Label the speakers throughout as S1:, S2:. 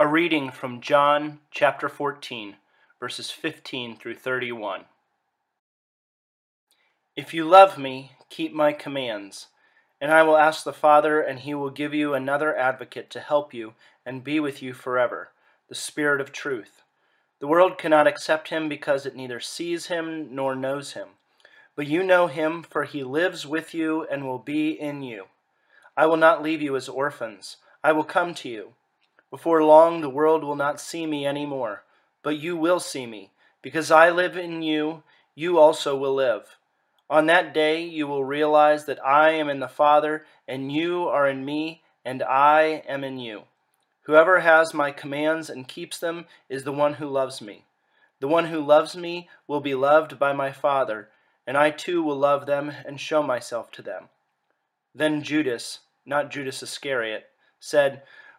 S1: A reading from John chapter 14, verses 15 through 31. If you love me, keep my commands, and I will ask the Father, and he will give you another advocate to help you and be with you forever, the Spirit of truth. The world cannot accept him because it neither sees him nor knows him. But you know him, for he lives with you and will be in you. I will not leave you as orphans, I will come to you. Before long, the world will not see me any more, but you will see me. Because I live in you, you also will live. On that day, you will realize that I am in the Father, and you are in me, and I am in you. Whoever has my commands and keeps them is the one who loves me. The one who loves me will be loved by my Father, and I too will love them and show myself to them. Then Judas, not Judas Iscariot, said,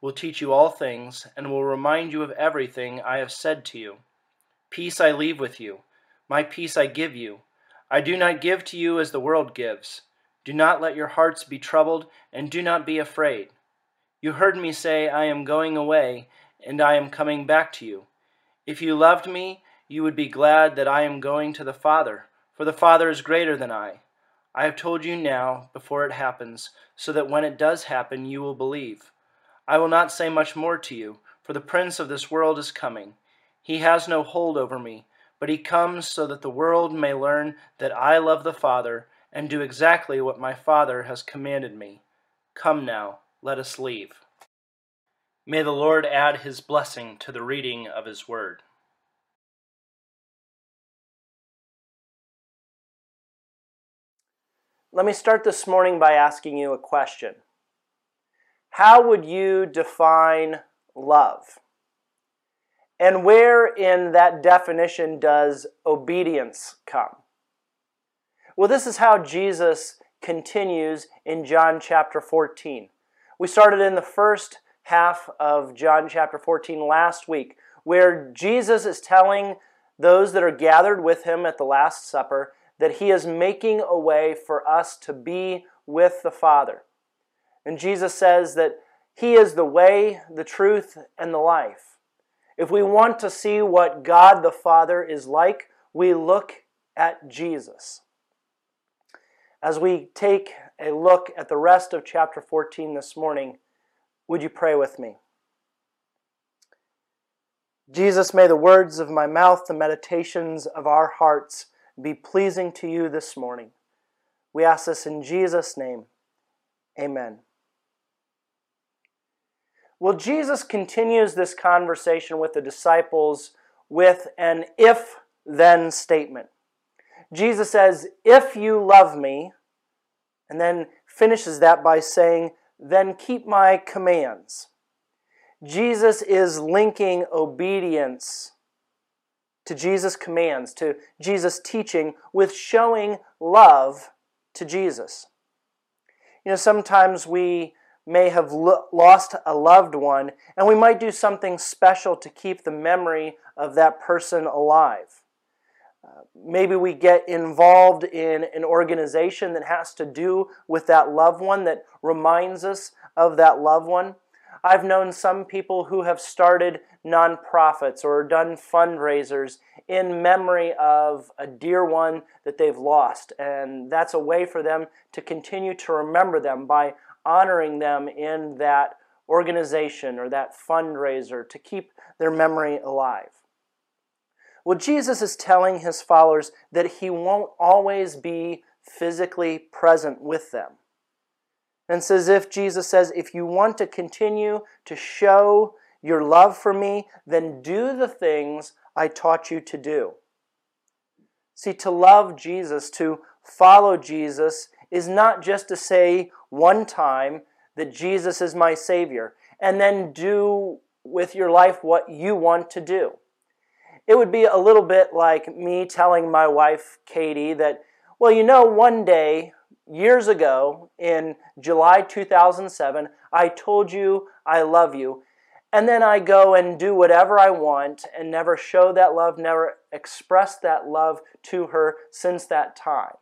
S1: will teach you all things, and will remind you of everything I have said to you. Peace I leave with you, my peace I give you. I do not give to you as the world gives. Do not let your hearts be troubled, and do not be afraid. You heard me say, I am going away, and I am coming back to you. If you loved me, you would be glad that I am going to the Father, for the Father is greater than I. I have told you now, before it happens, so that when it does happen, you will believe. I will not say much more to you, for the prince of this world is coming. He has no hold over me, but he comes so that the world may learn that I love the Father and do exactly what my Father has commanded me. Come now, let us leave. May the Lord add his blessing to the reading of his word. Let me start this morning by asking you a question. How would you define love? And where in that definition does obedience come? Well, this is how Jesus continues in John chapter 14. We started in the first half of John chapter 14 last week, where Jesus is telling those that are gathered with him at the Last Supper that he is making a way for us to be with the Father. And Jesus says that He is the way, the truth, and the life. If we want to see what God the Father is like, we look at Jesus. As we take a look at the rest of chapter 14 this morning, would you pray with me? Jesus, may the words of my mouth, the meditations of our hearts be pleasing to you this morning. We ask this in Jesus' name. Amen. Well, Jesus continues this conversation with the disciples with an if then statement. Jesus says, If you love me, and then finishes that by saying, Then keep my commands. Jesus is linking obedience to Jesus' commands, to Jesus' teaching, with showing love to Jesus. You know, sometimes we may have lo- lost a loved one, and we might do something special to keep the memory of that person alive. Uh, maybe we get involved in an organization that has to do with that loved one, that reminds us of that loved one. I've known some people who have started nonprofits or done fundraisers in memory of a dear one that they've lost. And that's a way for them to continue to remember them by honoring them in that organization or that fundraiser to keep their memory alive. Well, Jesus is telling his followers that he won't always be physically present with them. And says if Jesus says, if you want to continue to show your love for me, then do the things I taught you to do. See, to love Jesus, to follow Jesus, is not just to say one time that Jesus is my Savior and then do with your life what you want to do. It would be a little bit like me telling my wife, Katie, that, well, you know, one day, years ago, in July 2007, I told you I love you, and then I go and do whatever I want and never show that love, never express that love to her since that time.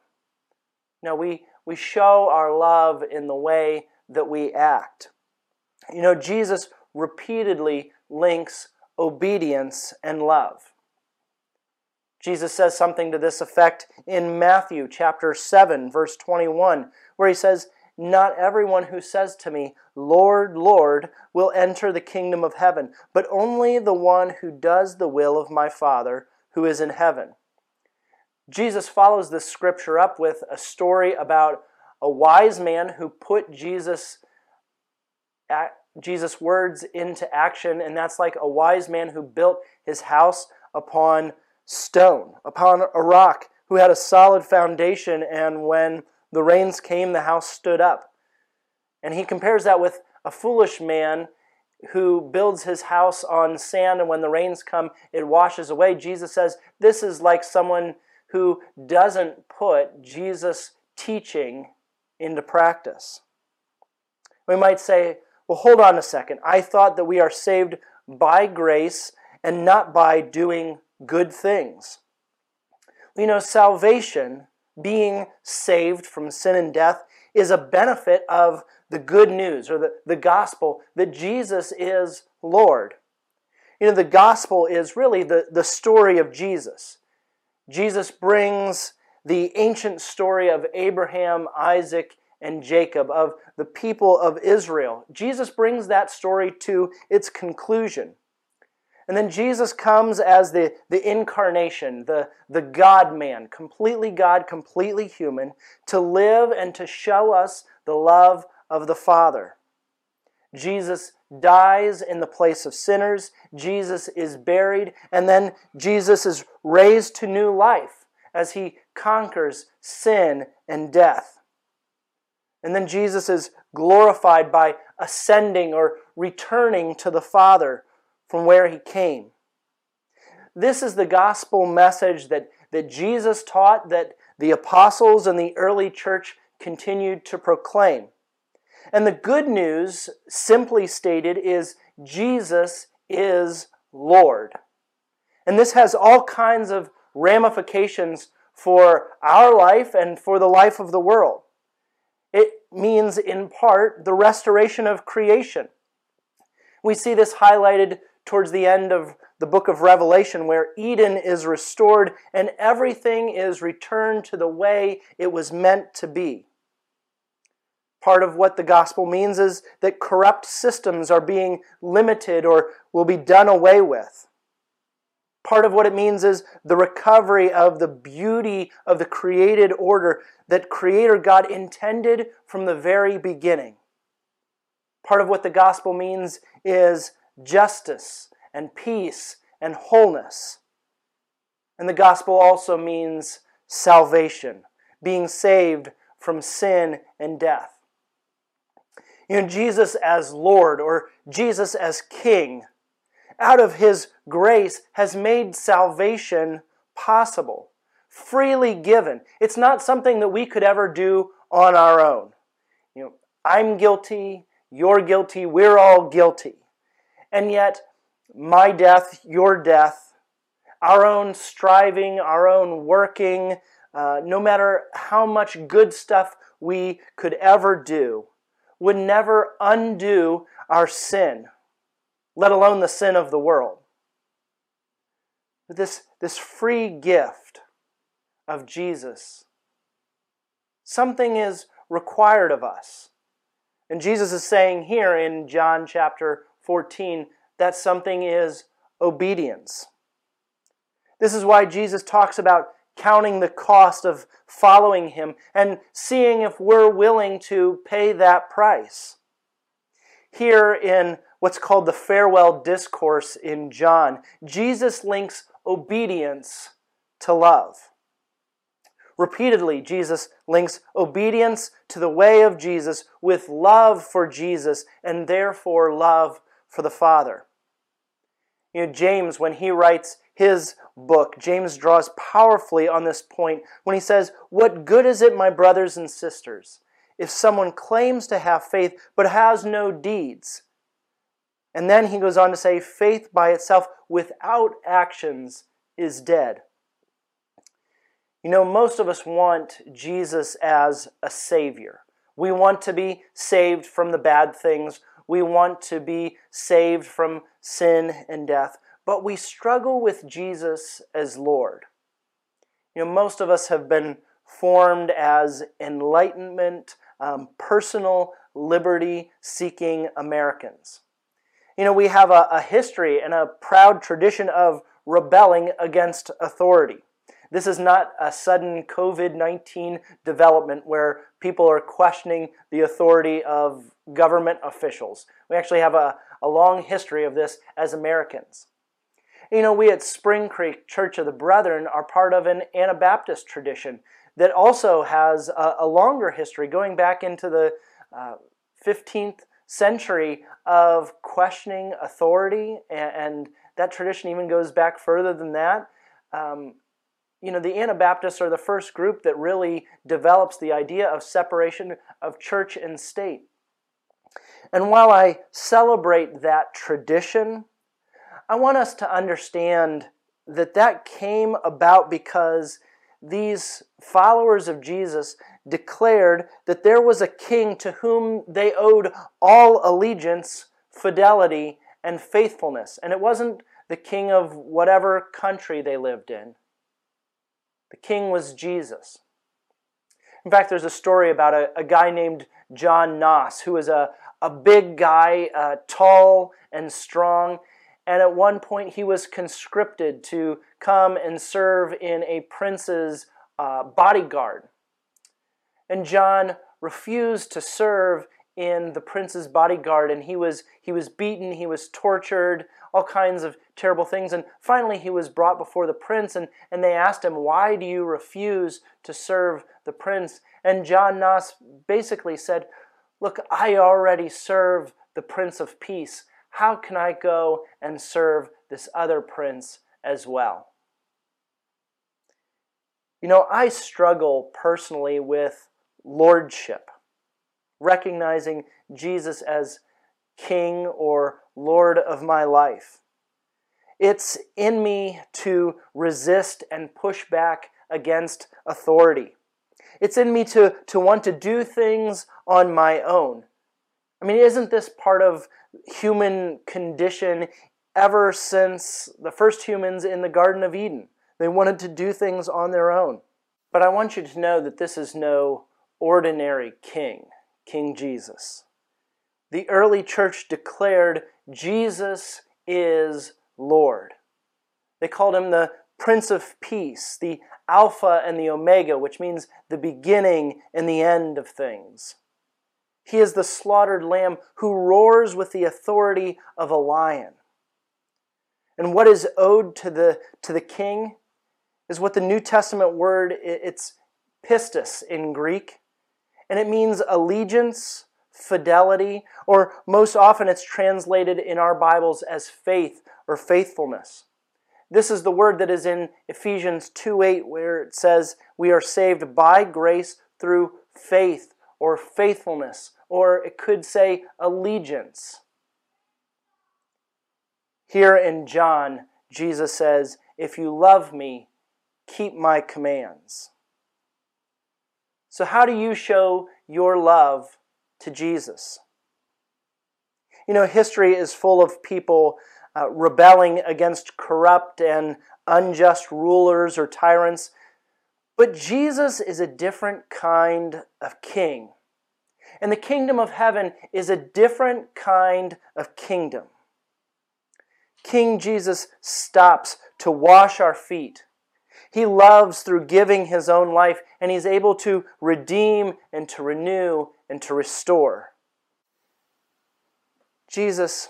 S1: Now, we, we show our love in the way that we act. You know, Jesus repeatedly links obedience and love. Jesus says something to this effect in Matthew chapter 7 verse 21 where he says, "Not everyone who says to me, Lord, Lord, will enter the kingdom of heaven, but only the one who does the will of my Father who is in heaven." Jesus follows this scripture up with a story about a wise man who put Jesus Jesus' words into action, and that's like a wise man who built his house upon stone, upon a rock, who had a solid foundation, and when the rains came, the house stood up. And he compares that with a foolish man who builds his house on sand, and when the rains come, it washes away. Jesus says this is like someone who doesn't put Jesus' teaching into practice. We might say, well, hold on a second. I thought that we are saved by grace and not by doing good things. You know, salvation, being saved from sin and death, is a benefit of the good news or the, the gospel that Jesus is Lord. You know, the gospel is really the, the story of Jesus. Jesus brings the ancient story of Abraham, Isaac, and Jacob, of the people of Israel. Jesus brings that story to its conclusion. And then Jesus comes as the, the incarnation, the, the God man, completely God, completely human, to live and to show us the love of the Father. Jesus dies in the place of sinners, Jesus is buried, and then Jesus is raised to new life as he conquers sin and death. And then Jesus is glorified by ascending or returning to the Father from where he came. This is the gospel message that, that Jesus taught, that the apostles and the early church continued to proclaim. And the good news, simply stated, is Jesus is Lord. And this has all kinds of ramifications for our life and for the life of the world. It means, in part, the restoration of creation. We see this highlighted towards the end of the book of Revelation, where Eden is restored and everything is returned to the way it was meant to be. Part of what the gospel means is that corrupt systems are being limited or will be done away with. Part of what it means is the recovery of the beauty of the created order that Creator God intended from the very beginning. Part of what the gospel means is justice and peace and wholeness. And the gospel also means salvation, being saved from sin and death. You know, Jesus as Lord or Jesus as King, out of His grace, has made salvation possible, freely given. It's not something that we could ever do on our own. You know, I'm guilty, you're guilty, we're all guilty. And yet, my death, your death, our own striving, our own working, uh, no matter how much good stuff we could ever do, would never undo our sin, let alone the sin of the world. This, this free gift of Jesus, something is required of us. And Jesus is saying here in John chapter 14 that something is obedience. This is why Jesus talks about counting the cost of following him and seeing if we're willing to pay that price. Here in what's called the farewell discourse in John, Jesus links obedience to love. Repeatedly, Jesus links obedience to the way of Jesus with love for Jesus and therefore love for the Father. You know, James, when he writes his book, James draws powerfully on this point when he says, What good is it, my brothers and sisters, if someone claims to have faith but has no deeds? And then he goes on to say, Faith by itself without actions is dead. You know, most of us want Jesus as a Savior. We want to be saved from the bad things. We want to be saved from sin and death. But we struggle with Jesus as Lord. You know, most of us have been formed as enlightenment, um, personal liberty seeking Americans. You know, we have a, a history and a proud tradition of rebelling against authority. This is not a sudden COVID 19 development where people are questioning the authority of government officials. We actually have a, a long history of this as Americans. You know, we at Spring Creek Church of the Brethren are part of an Anabaptist tradition that also has a, a longer history going back into the uh, 15th century of questioning authority, and, and, that tradition even goes back further than that. Um, you know, the Anabaptists are the first group that really develops the idea of separation of church and state. And while I celebrate that tradition, I want us to understand that that came about because these followers of Jesus declared that there was a king to whom they owed all allegiance, fidelity, and faithfulness. And it wasn't the king of whatever country they lived in. The king was Jesus. In fact, there's a story about a, a guy named John Noss, who was a, a big guy, uh, tall and strong. And at one point, he was conscripted to come and serve in a prince's uh, bodyguard. And John refused to serve in the prince's bodyguard, and he was, he was beaten, he was tortured, all kinds of terrible things. And finally, he was brought before the prince, and, and they asked him, Why do you refuse to serve the prince? And John Noss basically said, Look, I already serve the Prince of Peace. How can I go and serve this other prince as well? You know, I struggle personally with lordship, recognizing Jesus as king or lord of my life. It's in me to resist and push back against authority. It's in me to, to want to do things on my own. I mean, isn't this part of human condition ever since the first humans in the Garden of Eden? They wanted to do things on their own. But I want you to know that this is no ordinary king, King Jesus. The early church declared Jesus is Lord. They called him the Prince of Peace, the Alpha and the Omega, which means the beginning and the end of things. He is the slaughtered lamb who roars with the authority of a lion. And what is owed to the, to the king is what the New Testament word, it's pistis in Greek, and it means allegiance, fidelity, or most often it's translated in our Bibles as faith or faithfulness. This is the word that is in Ephesians 2 8, where it says, We are saved by grace through faith or faithfulness, or it could say allegiance. Here in John, Jesus says, If you love me, keep my commands. So, how do you show your love to Jesus? You know, history is full of people uh, rebelling against corrupt and unjust rulers or tyrants. But Jesus is a different kind of king. And the kingdom of heaven is a different kind of kingdom. King Jesus stops to wash our feet. He loves through giving his own life, and he's able to redeem and to renew and to restore. Jesus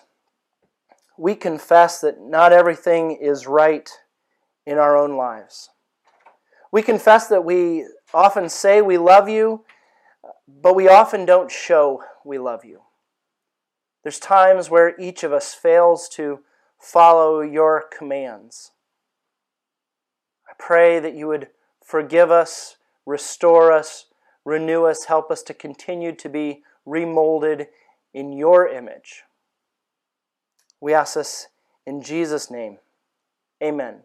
S1: we confess that not everything is right in our own lives. We confess that we often say we love you, but we often don't show we love you. There's times where each of us fails to follow your commands. I pray that you would forgive us, restore us, renew us, help us to continue to be remolded in your image. We ask this in Jesus' name. Amen.